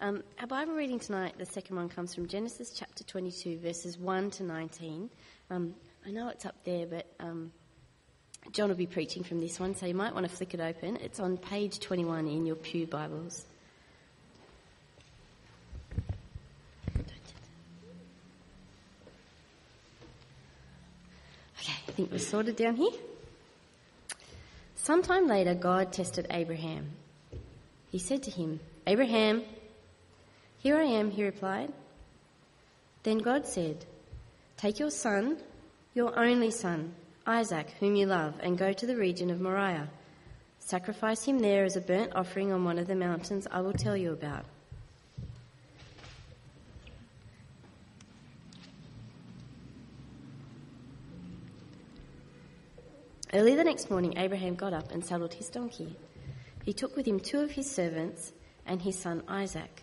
Um, our Bible reading tonight, the second one, comes from Genesis chapter 22, verses 1 to 19. Um, I know it's up there, but um, John will be preaching from this one, so you might want to flick it open. It's on page 21 in your Pew Bibles. Okay, I think we're sorted down here. Sometime later, God tested Abraham. He said to him, Abraham, here I am, he replied. Then God said, Take your son, your only son, Isaac, whom you love, and go to the region of Moriah. Sacrifice him there as a burnt offering on one of the mountains I will tell you about. Early the next morning, Abraham got up and saddled his donkey. He took with him two of his servants and his son Isaac.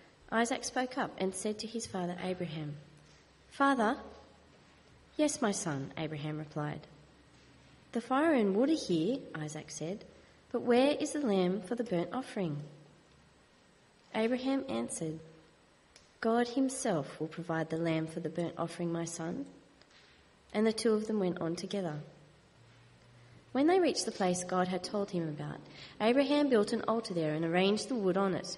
Isaac spoke up and said to his father Abraham, Father, yes, my son, Abraham replied. The fire and wood are here, Isaac said, but where is the lamb for the burnt offering? Abraham answered, God himself will provide the lamb for the burnt offering, my son. And the two of them went on together. When they reached the place God had told him about, Abraham built an altar there and arranged the wood on it.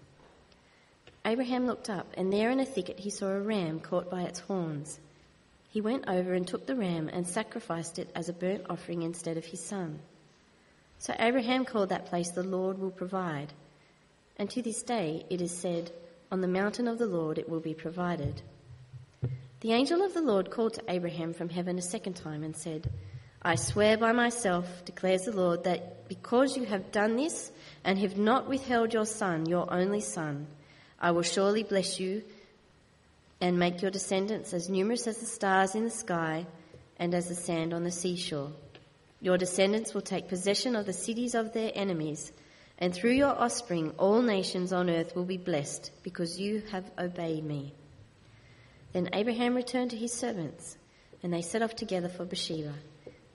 Abraham looked up, and there in a thicket he saw a ram caught by its horns. He went over and took the ram and sacrificed it as a burnt offering instead of his son. So Abraham called that place the Lord will provide. And to this day it is said, On the mountain of the Lord it will be provided. The angel of the Lord called to Abraham from heaven a second time and said, I swear by myself, declares the Lord, that because you have done this and have not withheld your son, your only son, I will surely bless you and make your descendants as numerous as the stars in the sky and as the sand on the seashore. Your descendants will take possession of the cities of their enemies, and through your offspring all nations on earth will be blessed because you have obeyed me. Then Abraham returned to his servants, and they set off together for Beersheba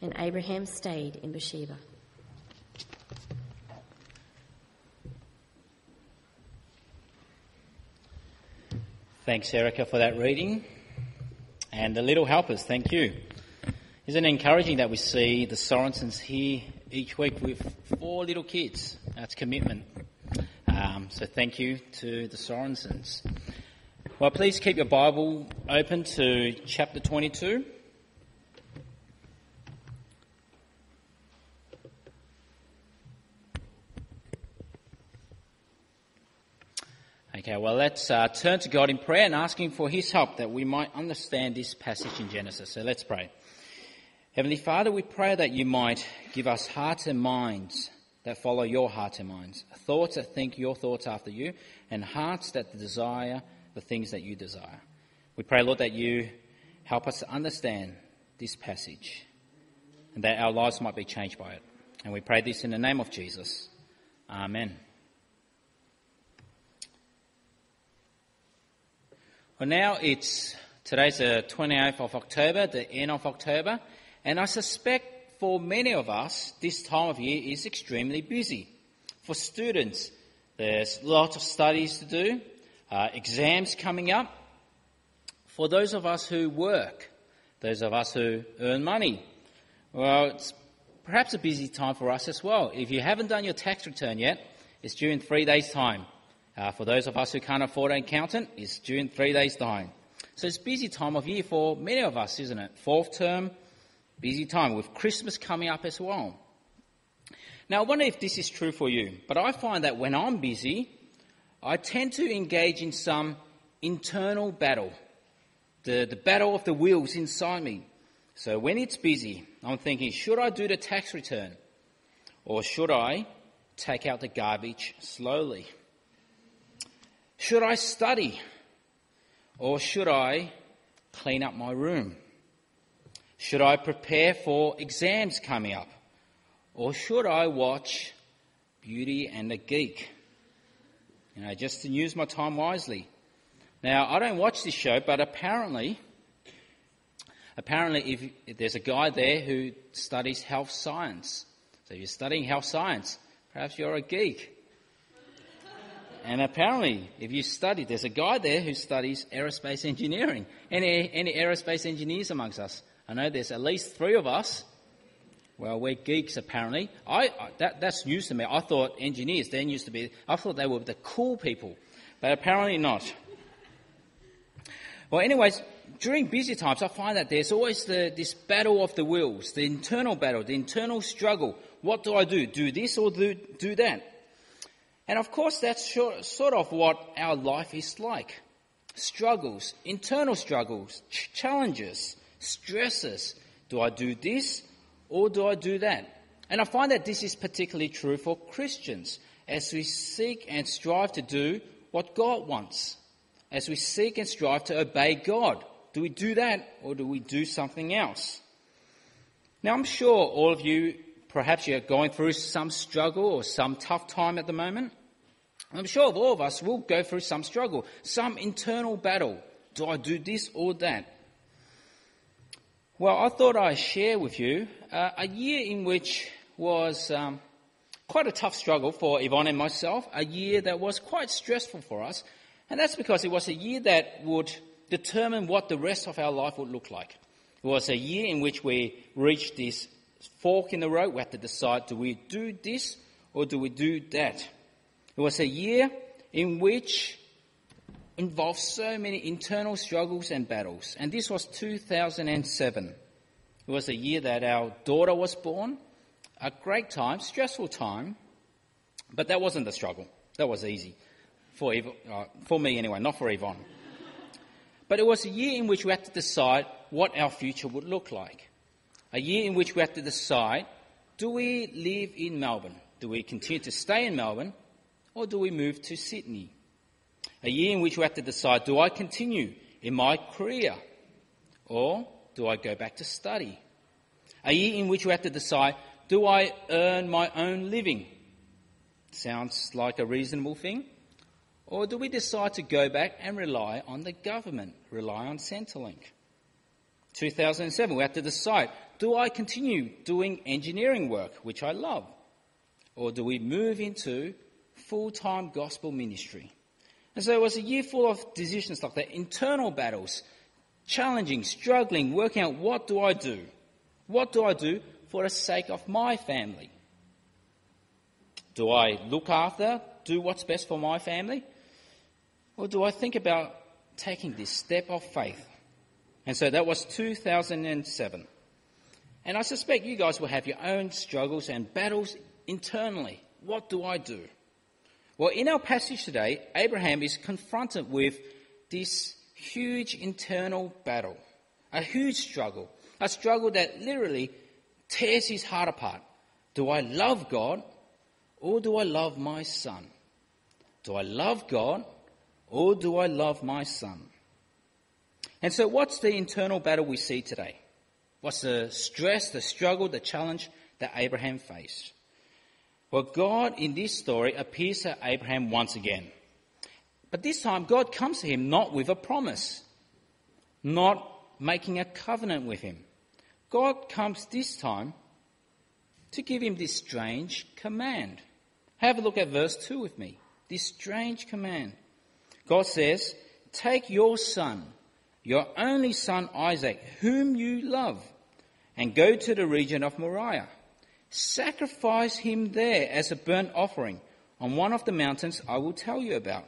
and Abraham stayed in Beersheba. Thanks, Erica, for that reading. And the little helpers, thank you. Isn't it encouraging that we see the Sorensens here each week with four little kids? That's commitment. Um, so thank you to the Sorensens. Well, please keep your Bible open to chapter 22. Okay, well, let's uh, turn to God in prayer and asking for His help that we might understand this passage in Genesis. So let's pray. Heavenly Father, we pray that you might give us hearts and minds that follow your hearts and minds, thoughts that think your thoughts after you, and hearts that desire the things that you desire. We pray, Lord, that you help us to understand this passage and that our lives might be changed by it. And we pray this in the name of Jesus. Amen. Well, now it's today's the 28th of October, the end of October, and I suspect for many of us, this time of year is extremely busy. For students, there's lots of studies to do, uh, exams coming up. For those of us who work, those of us who earn money, well, it's perhaps a busy time for us as well. If you haven't done your tax return yet, it's due in three days' time. Uh, for those of us who can't afford an accountant, it's in three days' time. So it's busy time of year for many of us, isn't it? Fourth term, busy time with Christmas coming up as well. Now, I wonder if this is true for you, but I find that when I'm busy, I tend to engage in some internal battle, the, the battle of the wheels inside me. So when it's busy, I'm thinking, should I do the tax return? Or should I take out the garbage slowly? Should I study? Or should I clean up my room? Should I prepare for exams coming up? Or should I watch Beauty and the Geek? You know, just to use my time wisely. Now, I don't watch this show, but apparently, apparently, if, if there's a guy there who studies health science, so if you're studying health science, perhaps you're a geek. And apparently, if you study, there's a guy there who studies aerospace engineering. Any, any aerospace engineers amongst us? I know there's at least three of us well, we're geeks apparently. I, that, that's news to me. I thought engineers then used to be, I thought they were the cool people, but apparently not. Well, anyways, during busy times, I find that there's always the, this battle of the wills, the internal battle, the internal struggle. What do I do? Do this or do, do that? And of course, that's sort of what our life is like. Struggles, internal struggles, ch- challenges, stresses. Do I do this or do I do that? And I find that this is particularly true for Christians as we seek and strive to do what God wants, as we seek and strive to obey God. Do we do that or do we do something else? Now, I'm sure all of you, perhaps you're going through some struggle or some tough time at the moment. I'm sure all of us will go through some struggle, some internal battle. Do I do this or that? Well, I thought I'd share with you uh, a year in which was um, quite a tough struggle for Yvonne and myself, a year that was quite stressful for us, and that's because it was a year that would determine what the rest of our life would look like. It was a year in which we reached this fork in the road. We had to decide do we do this or do we do that? It was a year in which involved so many internal struggles and battles. And this was 2007. It was a year that our daughter was born. A great time, stressful time, but that wasn't the struggle. That was easy. For, uh, for me anyway, not for Yvonne. But it was a year in which we had to decide what our future would look like. A year in which we have to decide, do we live in Melbourne? Do we continue to stay in Melbourne? Or do we move to Sydney? A year in which we have to decide do I continue in my career or do I go back to study? A year in which we have to decide do I earn my own living? Sounds like a reasonable thing. Or do we decide to go back and rely on the government, rely on Centrelink? 2007, we had to decide do I continue doing engineering work, which I love? Or do we move into full time gospel ministry? And so it was a year full of decisions like that, internal battles, challenging, struggling, working out what do I do? What do I do for the sake of my family? Do I look after, do what's best for my family? Or do I think about taking this step of faith? And so that was 2007. And I suspect you guys will have your own struggles and battles internally. What do I do? Well, in our passage today, Abraham is confronted with this huge internal battle, a huge struggle, a struggle that literally tears his heart apart. Do I love God or do I love my son? Do I love God or do I love my son? And so, what's the internal battle we see today? What's the stress, the struggle, the challenge that Abraham faced? Well, God in this story appears to Abraham once again. But this time, God comes to him not with a promise, not making a covenant with him. God comes this time to give him this strange command. Have a look at verse 2 with me. This strange command. God says, Take your son, your only son Isaac, whom you love, and go to the region of Moriah Sacrifice him there as a burnt offering on one of the mountains I will tell you about.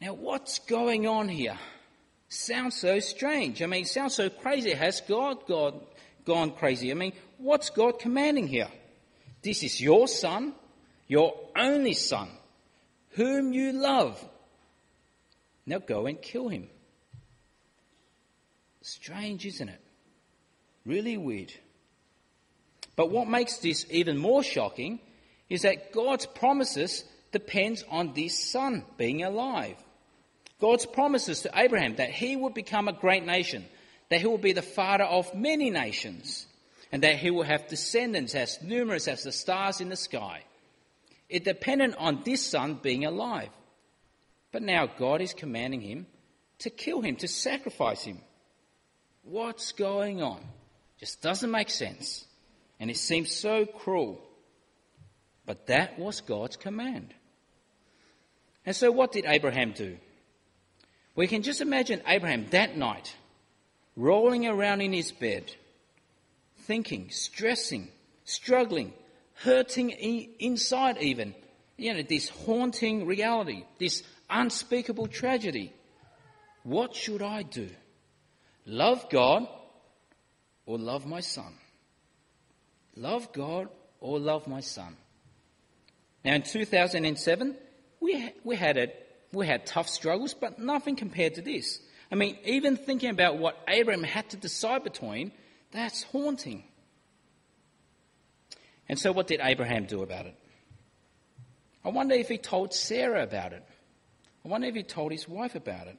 Now, what's going on here? Sounds so strange. I mean, sounds so crazy. Has God, God gone crazy? I mean, what's God commanding here? This is your son, your only son, whom you love. Now go and kill him. Strange, isn't it? Really weird. But what makes this even more shocking is that God's promises depends on this son being alive. God's promises to Abraham that he would become a great nation, that he will be the father of many nations, and that he will have descendants as numerous as the stars in the sky. It depended on this son being alive. But now God is commanding him to kill him, to sacrifice him. What's going on? Just doesn't make sense. And it seems so cruel. But that was God's command. And so what did Abraham do? We can just imagine Abraham that night rolling around in his bed, thinking, stressing, struggling, hurting inside even. You know, this haunting reality, this unspeakable tragedy. What should I do? Love God or love my son? Love God or love my son? Now in 2007, we, we had it we had tough struggles, but nothing compared to this. I mean, even thinking about what Abraham had to decide between, that's haunting. And so, what did Abraham do about it? I wonder if he told Sarah about it. I wonder if he told his wife about it.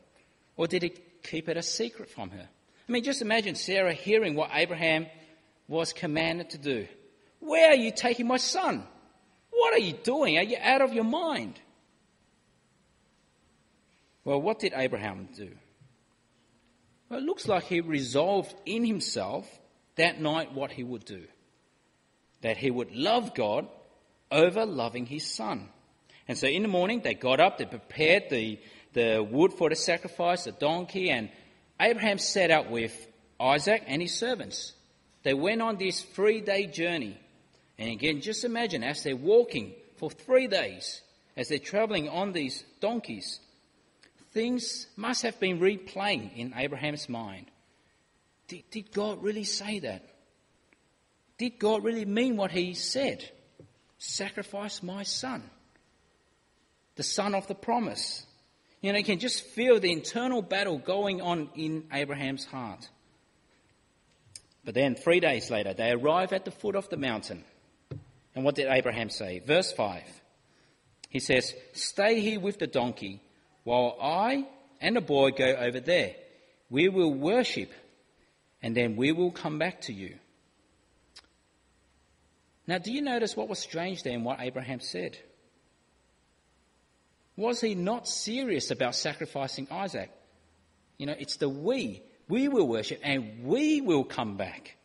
Or did he keep it a secret from her? I mean, just imagine Sarah hearing what Abraham was commanded to do. Where are you taking my son? What are you doing? Are you out of your mind? Well, what did Abraham do? Well, it looks like he resolved in himself that night what he would do that he would love God over loving his son. And so in the morning, they got up, they prepared the, the wood for the sacrifice, the donkey, and Abraham set out with Isaac and his servants. They went on this three day journey. And again, just imagine as they're walking for three days, as they're traveling on these donkeys, things must have been replaying in Abraham's mind. Did, did God really say that? Did God really mean what he said? Sacrifice my son, the son of the promise. You know, you can just feel the internal battle going on in Abraham's heart. But then, three days later, they arrive at the foot of the mountain. And what did Abraham say? Verse 5. He says, Stay here with the donkey while I and the boy go over there. We will worship and then we will come back to you. Now, do you notice what was strange there in what Abraham said? Was he not serious about sacrificing Isaac? You know, it's the we. We will worship and we will come back.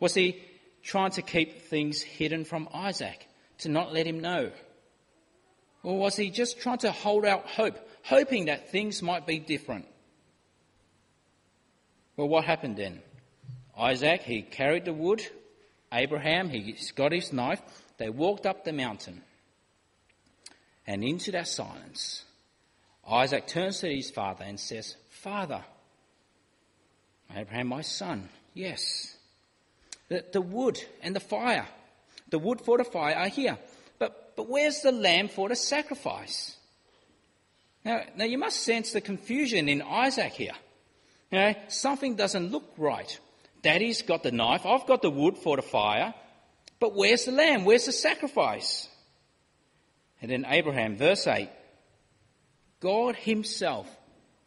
Was he trying to keep things hidden from Isaac, to not let him know? Or was he just trying to hold out hope, hoping that things might be different? Well, what happened then? Isaac, he carried the wood. Abraham, he got his knife. They walked up the mountain. And into that silence, Isaac turns to his father and says, Father, Abraham, my son, yes. The, the wood and the fire, the wood for the fire are here but but where's the lamb for the sacrifice? Now, now you must sense the confusion in Isaac here. You know, something doesn't look right. Daddy's got the knife, I've got the wood for the fire, but where's the lamb? Where's the sacrifice? And then Abraham, verse 8 God Himself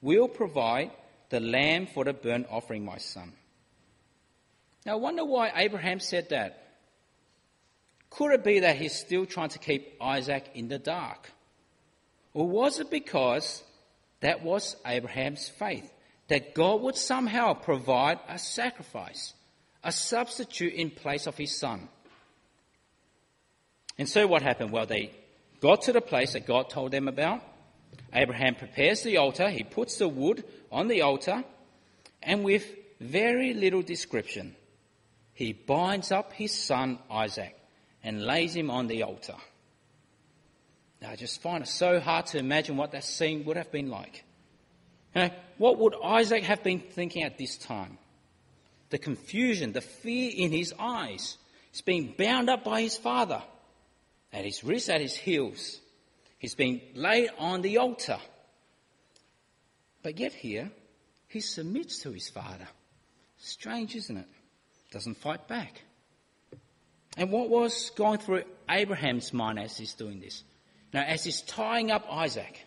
will provide the lamb for the burnt offering, my son. Now, I wonder why Abraham said that. Could it be that he's still trying to keep Isaac in the dark? Or was it because that was Abraham's faith, that God would somehow provide a sacrifice, a substitute in place of his son? And so what happened? Well, they got to the place that God told them about. Abraham prepares the altar, he puts the wood on the altar, and with very little description, he binds up his son Isaac and lays him on the altar. Now, I just find it so hard to imagine what that scene would have been like. You know, what would Isaac have been thinking at this time? The confusion, the fear in his eyes. He's being bound up by his father, at his wrists, at his heels. He's being laid on the altar. But yet here, he submits to his father. Strange, isn't it? Doesn't fight back. And what was going through Abraham's mind as he's doing this? Now, as he's tying up Isaac,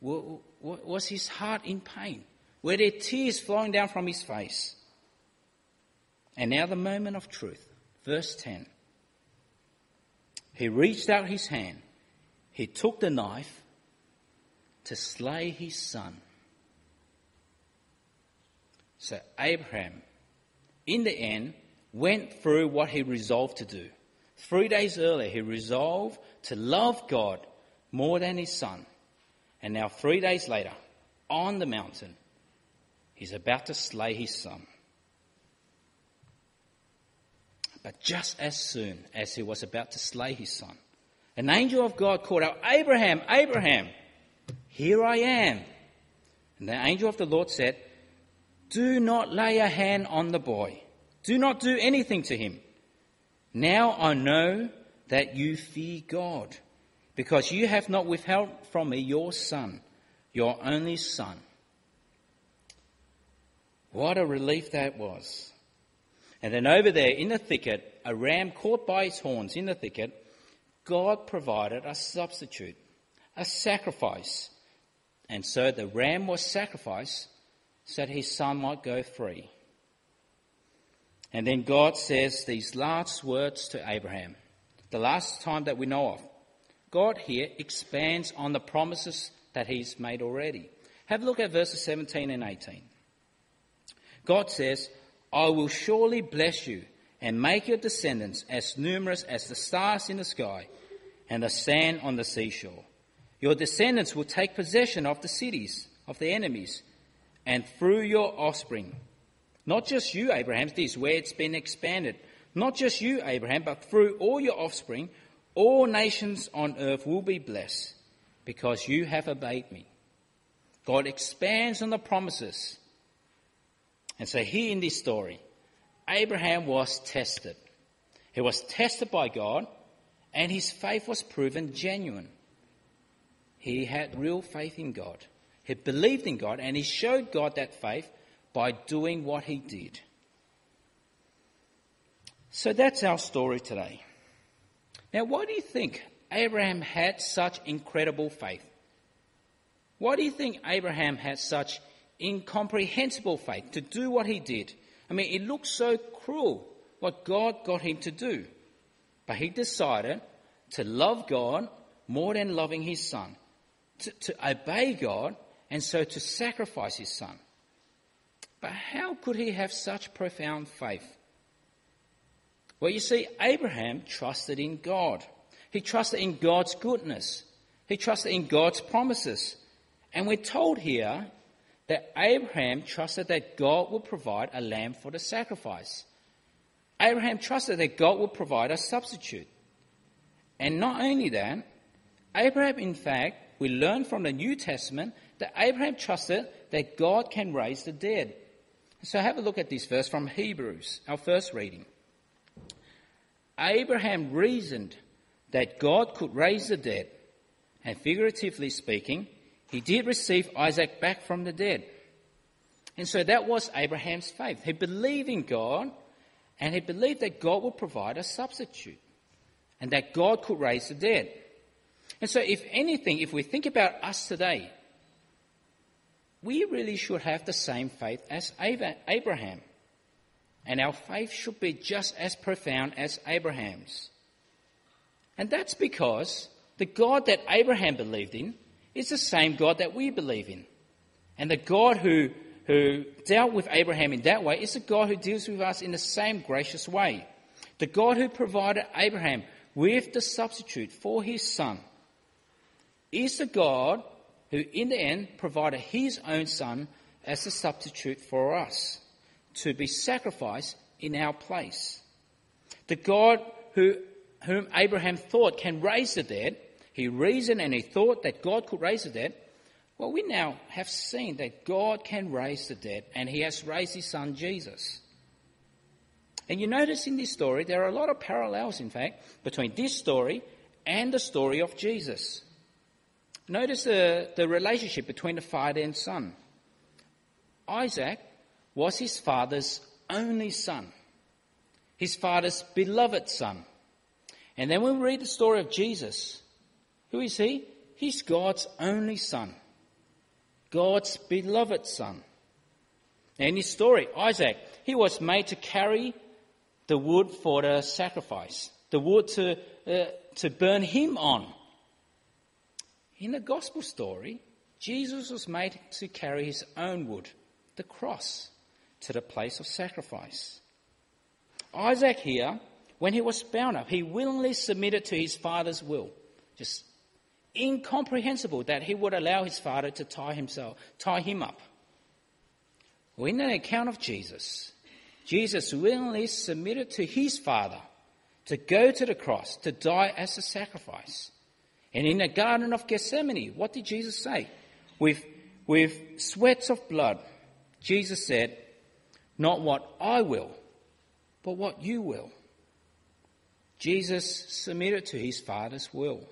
was his heart in pain? Were there tears flowing down from his face? And now the moment of truth. Verse 10. He reached out his hand. He took the knife to slay his son. So Abraham, in the end, went through what he resolved to do. Three days earlier, he resolved to love God more than his son. And now, three days later, on the mountain, he's about to slay his son. But just as soon as he was about to slay his son, an angel of God called out, Abraham, Abraham, here I am. And the angel of the Lord said, Do not lay a hand on the boy. Do not do anything to him. Now I know that you fear God, because you have not withheld from me your son, your only son. What a relief that was. And then over there in the thicket, a ram caught by its horns in the thicket, God provided a substitute, a sacrifice. And so the ram was sacrificed so that his son might go free. And then God says these last words to Abraham, the last time that we know of. God here expands on the promises that he's made already. Have a look at verses 17 and 18. God says, I will surely bless you and make your descendants as numerous as the stars in the sky and the sand on the seashore. Your descendants will take possession of the cities of the enemies, and through your offspring, not just you, Abraham, this where it's been expanded. Not just you, Abraham, but through all your offspring, all nations on earth will be blessed because you have obeyed me. God expands on the promises. And so here in this story, Abraham was tested. He was tested by God and his faith was proven genuine. He had real faith in God. He believed in God and he showed God that faith by doing what he did. So that's our story today. Now, why do you think Abraham had such incredible faith? Why do you think Abraham had such incomprehensible faith to do what he did? I mean, it looks so cruel what God got him to do. But he decided to love God more than loving his son, to, to obey God, and so to sacrifice his son. But how could he have such profound faith? Well, you see, Abraham trusted in God. He trusted in God's goodness. He trusted in God's promises. And we're told here that Abraham trusted that God would provide a lamb for the sacrifice. Abraham trusted that God would provide a substitute. And not only that, Abraham, in fact, we learn from the New Testament that Abraham trusted that God can raise the dead. So have a look at this verse from Hebrews, our first reading. Abraham reasoned that God could raise the dead, and figuratively speaking, he did receive Isaac back from the dead. And so that was Abraham's faith. He believed in God, and he believed that God would provide a substitute, and that God could raise the dead. And so, if anything, if we think about us today, we really should have the same faith as Abraham. And our faith should be just as profound as Abraham's. And that's because the God that Abraham believed in is the same God that we believe in. And the God who, who dealt with Abraham in that way is the God who deals with us in the same gracious way. The God who provided Abraham with the substitute for his son is the God who in the end provided his own son as a substitute for us to be sacrificed in our place. The God who, whom Abraham thought can raise the dead, he reasoned and he thought that God could raise the dead, Well, we now have seen that God can raise the dead, and He has raised His Son Jesus. And you notice in this story, there are a lot of parallels, in fact, between this story and the story of Jesus. Notice the, the relationship between the father and son. Isaac was his father's only son, his father's beloved son. And then when we read the story of Jesus, who is he? He's God's only son, God's beloved son. And his story, Isaac, he was made to carry the wood for the sacrifice, the wood to, uh, to burn him on. In the gospel story, Jesus was made to carry his own wood, the cross, to the place of sacrifice. Isaac here, when he was bound up, he willingly submitted to his father's will. Just incomprehensible that he would allow his father to tie himself, tie him up. Well, in the account of Jesus, Jesus willingly submitted to his Father to go to the cross, to die as a sacrifice. And in the Garden of Gethsemane, what did Jesus say? With, with sweats of blood, Jesus said, Not what I will, but what you will. Jesus submitted to his Father's will.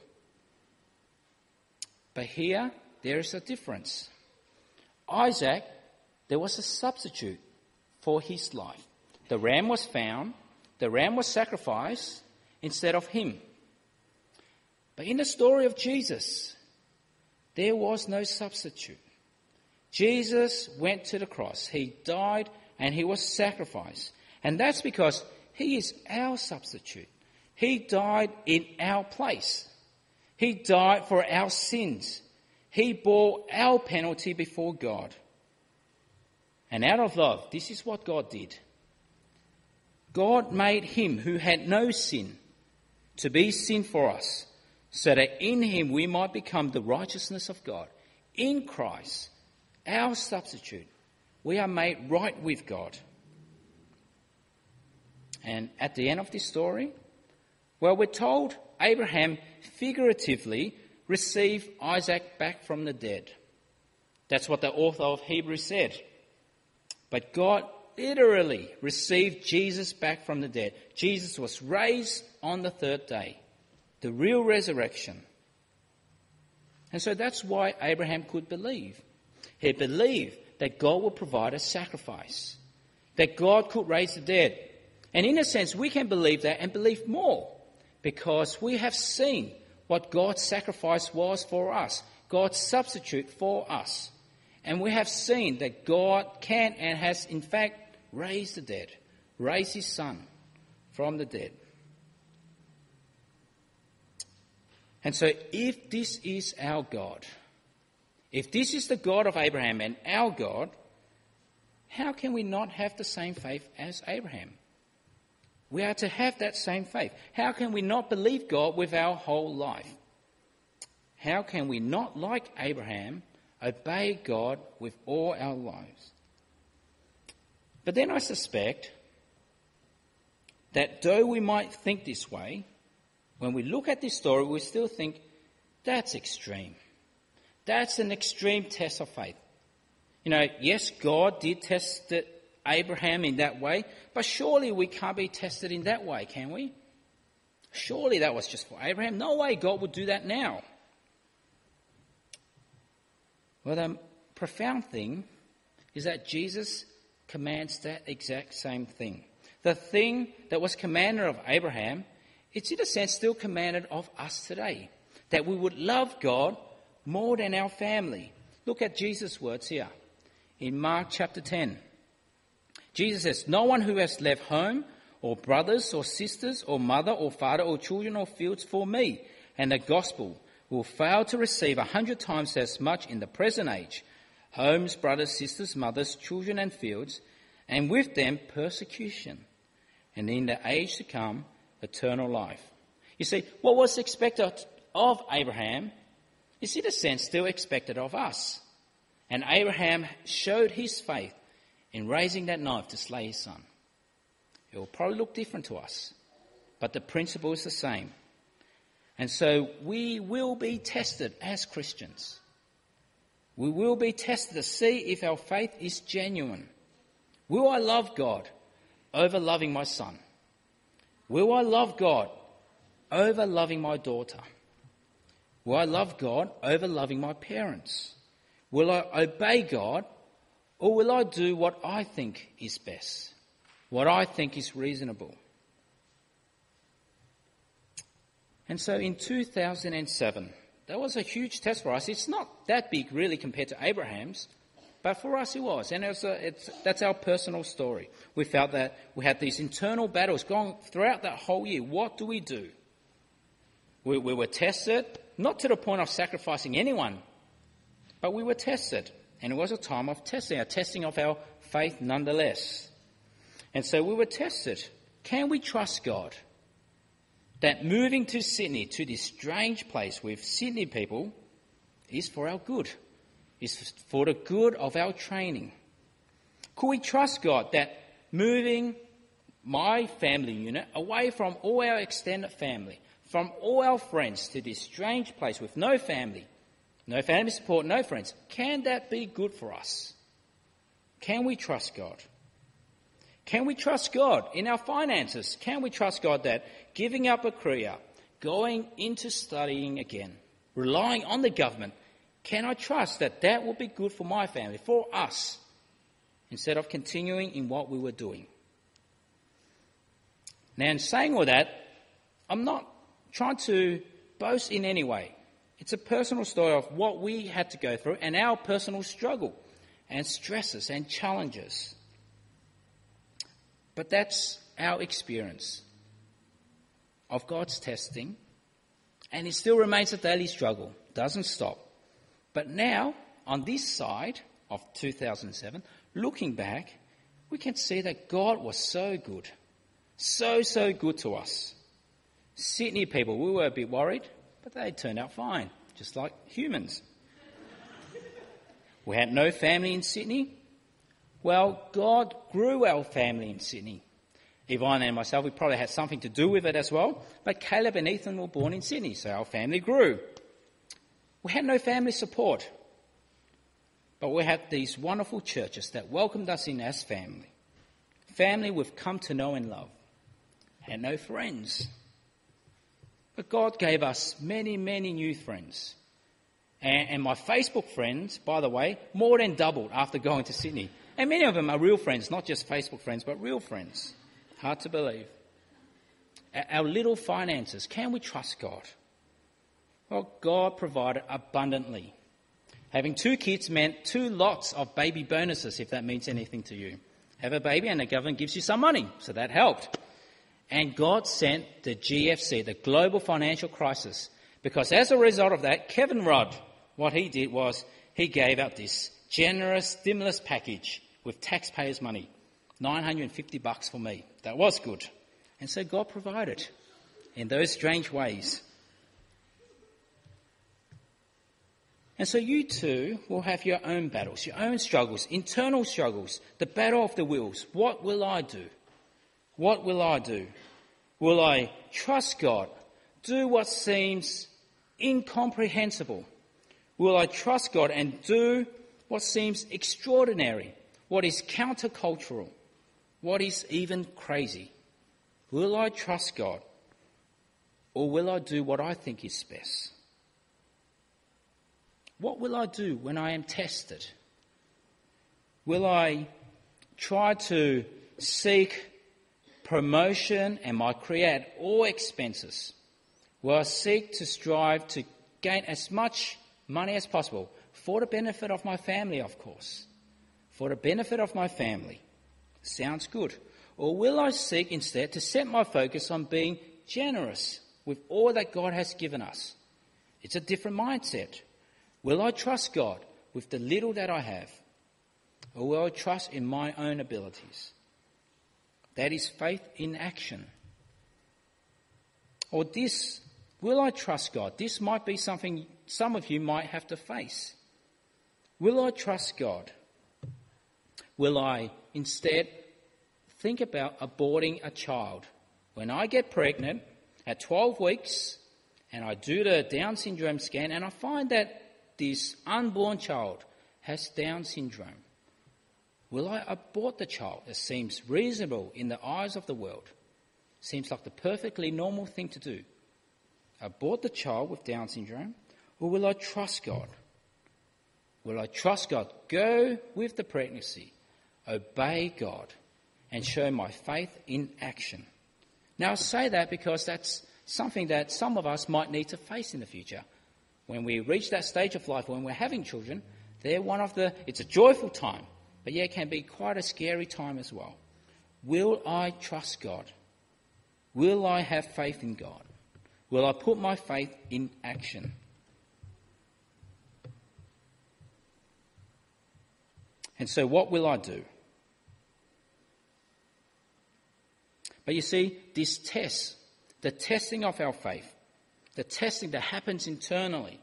But here, there is a difference. Isaac, there was a substitute for his life. The ram was found, the ram was sacrificed instead of him. But in the story of Jesus, there was no substitute. Jesus went to the cross. He died and he was sacrificed. And that's because he is our substitute. He died in our place. He died for our sins. He bore our penalty before God. And out of love, this is what God did. God made him who had no sin to be sin for us, so that in him we might become the righteousness of God. In Christ, our substitute, we are made right with God. And at the end of this story, well, we're told Abraham figuratively receive Isaac back from the dead. That's what the author of Hebrews said. But God literally received Jesus back from the dead. Jesus was raised on the third day, the real resurrection. And so that's why Abraham could believe. He believed that God would provide a sacrifice, that God could raise the dead. And in a sense, we can believe that and believe more because we have seen what God's sacrifice was for us, God's substitute for us. And we have seen that God can and has, in fact, raised the dead, raised his son from the dead. And so, if this is our God, if this is the God of Abraham and our God, how can we not have the same faith as Abraham? We are to have that same faith. How can we not believe God with our whole life? How can we not, like Abraham, obey God with all our lives. But then I suspect that though we might think this way, when we look at this story, we still think that's extreme. That's an extreme test of faith. You know, yes, God did test Abraham in that way, but surely we can't be tested in that way, can we? Surely that was just for Abraham. No way God would do that now. Well, the profound thing is that Jesus commands that exact same thing. The thing that was commanded of Abraham, it's in a sense still commanded of us today. That we would love God more than our family. Look at Jesus' words here in Mark chapter 10. Jesus says, No one who has left home or brothers or sisters or mother or father or children or fields for me and the gospel will fail to receive a hundred times as much in the present age homes, brothers, sisters, mothers, children, and fields, and with them persecution, and in the age to come, eternal life. You see, what was expected of Abraham is, in a sense, still expected of us. And Abraham showed his faith in raising that knife to slay his son. It will probably look different to us, but the principle is the same. And so we will be tested as Christians. We will be tested to see if our faith is genuine. Will I love God over loving my son? Will I love God over loving my daughter? Will I love God over loving my parents? Will I obey God or will I do what I think is best? What I think is reasonable? And so in 2007, that was a huge test for us. It's not that big really compared to Abraham's, but for us it was. And it was a, that's our personal story. We felt that we had these internal battles going throughout that whole year. What do we do? We, we were tested, not to the point of sacrificing anyone, but we were tested. And it was a time of testing, a testing of our faith nonetheless. And so we were tested. Can we trust God? That moving to Sydney, to this strange place with Sydney people, is for our good, is for the good of our training. Could we trust God that moving my family unit away from all our extended family, from all our friends to this strange place with no family, no family support, no friends. Can that be good for us? Can we trust God? Can we trust God in our finances? Can we trust God that giving up a career, going into studying again, relying on the government, can I trust that that will be good for my family, for us, instead of continuing in what we were doing? Now, in saying all that, I'm not trying to boast in any way. It's a personal story of what we had to go through and our personal struggle and stresses and challenges. But that's our experience of God's testing, and it still remains a daily struggle, doesn't stop. But now, on this side of 2007, looking back, we can see that God was so good, so, so good to us. Sydney people, we were a bit worried, but they turned out fine, just like humans. we had no family in Sydney. Well, God grew our family in Sydney. Yvonne and myself, we probably had something to do with it as well, but Caleb and Ethan were born in Sydney, so our family grew. We had no family support, but we had these wonderful churches that welcomed us in as family. Family we've come to know and love. Had no friends. But God gave us many, many new friends. And, and, my Facebook friends, by the way, more than doubled after going to Sydney. And many of them are real friends, not just Facebook friends, but real friends. Hard to believe. Our little finances, can we trust God? Well, God provided abundantly. Having two kids meant two lots of baby bonuses, if that means anything to you. Have a baby and the government gives you some money, so that helped. And God sent the GFC, the global financial crisis, because as a result of that, Kevin Rudd, what he did was he gave out this generous stimulus package with taxpayers' money. 950 bucks for me. That was good. And so God provided in those strange ways. And so you too will have your own battles, your own struggles, internal struggles, the battle of the wills. What will I do? What will I do? Will I trust God? Do what seems incomprehensible? Will I trust God and do what seems extraordinary? What is countercultural? What is even crazy? Will I trust God? Or will I do what I think is best? What will I do when I am tested? Will I try to seek promotion and my career at all expenses, will I seek to strive to gain as much money as possible for the benefit of my family, of course. For the benefit of my family. Sounds good. Or will I seek instead to set my focus on being generous with all that God has given us? It's a different mindset. Will I trust God with the little that I have? Or will I trust in my own abilities? That is faith in action. Or this, will I trust God? This might be something some of you might have to face. Will I trust God? Will I instead think about aborting a child? When I get pregnant at 12 weeks and I do the Down syndrome scan and I find that this unborn child has Down syndrome? Will I abort the child? It seems reasonable in the eyes of the world. Seems like the perfectly normal thing to do. Abort the child with Down syndrome? Or will I trust God? Will I trust God? Go with the pregnancy, obey God, and show my faith in action. Now, I say that because that's something that some of us might need to face in the future. When we reach that stage of life, when we're having children, they're one of the, it's a joyful time, but yeah, it can be quite a scary time as well. Will I trust God? Will I have faith in God? Will I put my faith in action? And so, what will I do? But you see, this test, the testing of our faith, the testing that happens internally,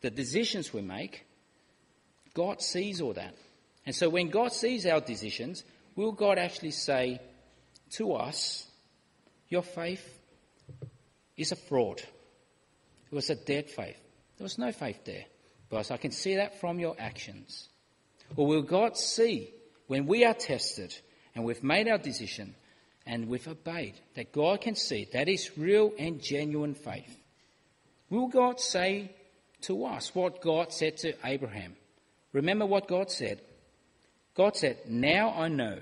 the decisions we make, God sees all that. And so when God sees our decisions, will God actually say to us, Your faith is a fraud? It was a dead faith. There was no faith there. But I can see that from your actions. Or will God see when we are tested and we've made our decision and we've obeyed, that God can see that is real and genuine faith. Will God say to us what God said to Abraham? Remember what God said. God said, Now I know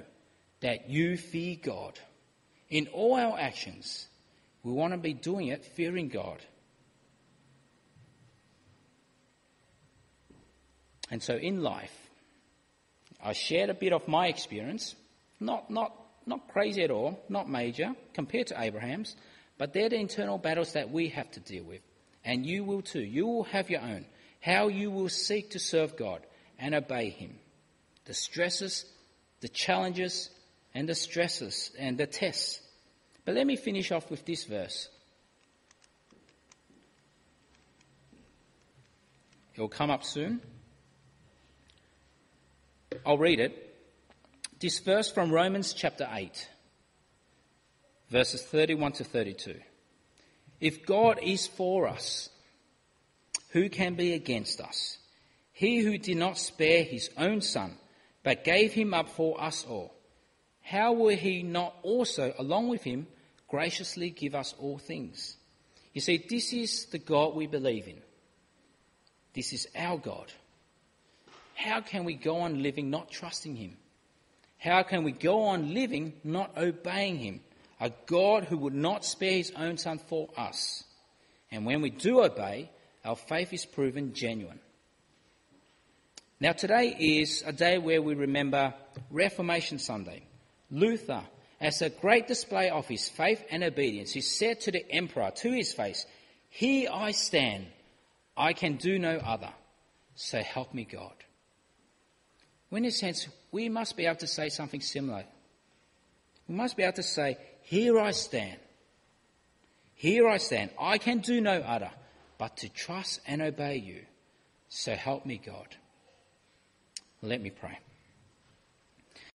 that you fear God. In all our actions, we want to be doing it fearing God. And so in life, I shared a bit of my experience, not, not not crazy at all, not major compared to Abraham's, but they're the internal battles that we have to deal with. And you will too. You will have your own. How you will seek to serve God and obey Him. The stresses, the challenges, and the stresses and the tests. But let me finish off with this verse. It will come up soon. I'll read it. This verse from Romans chapter 8, verses 31 to 32. If God is for us, who can be against us? He who did not spare his own son, but gave him up for us all, how will he not also, along with him, graciously give us all things? You see, this is the God we believe in. This is our God. How can we go on living not trusting him? How can we go on living not obeying Him? A God who would not spare His own Son for us. And when we do obey, our faith is proven genuine. Now, today is a day where we remember Reformation Sunday. Luther, as a great display of his faith and obedience, he said to the emperor to his face, Here I stand, I can do no other, so help me God. In a sense, we must be able to say something similar. We must be able to say, Here I stand. Here I stand. I can do no other but to trust and obey you. So help me, God. Let me pray.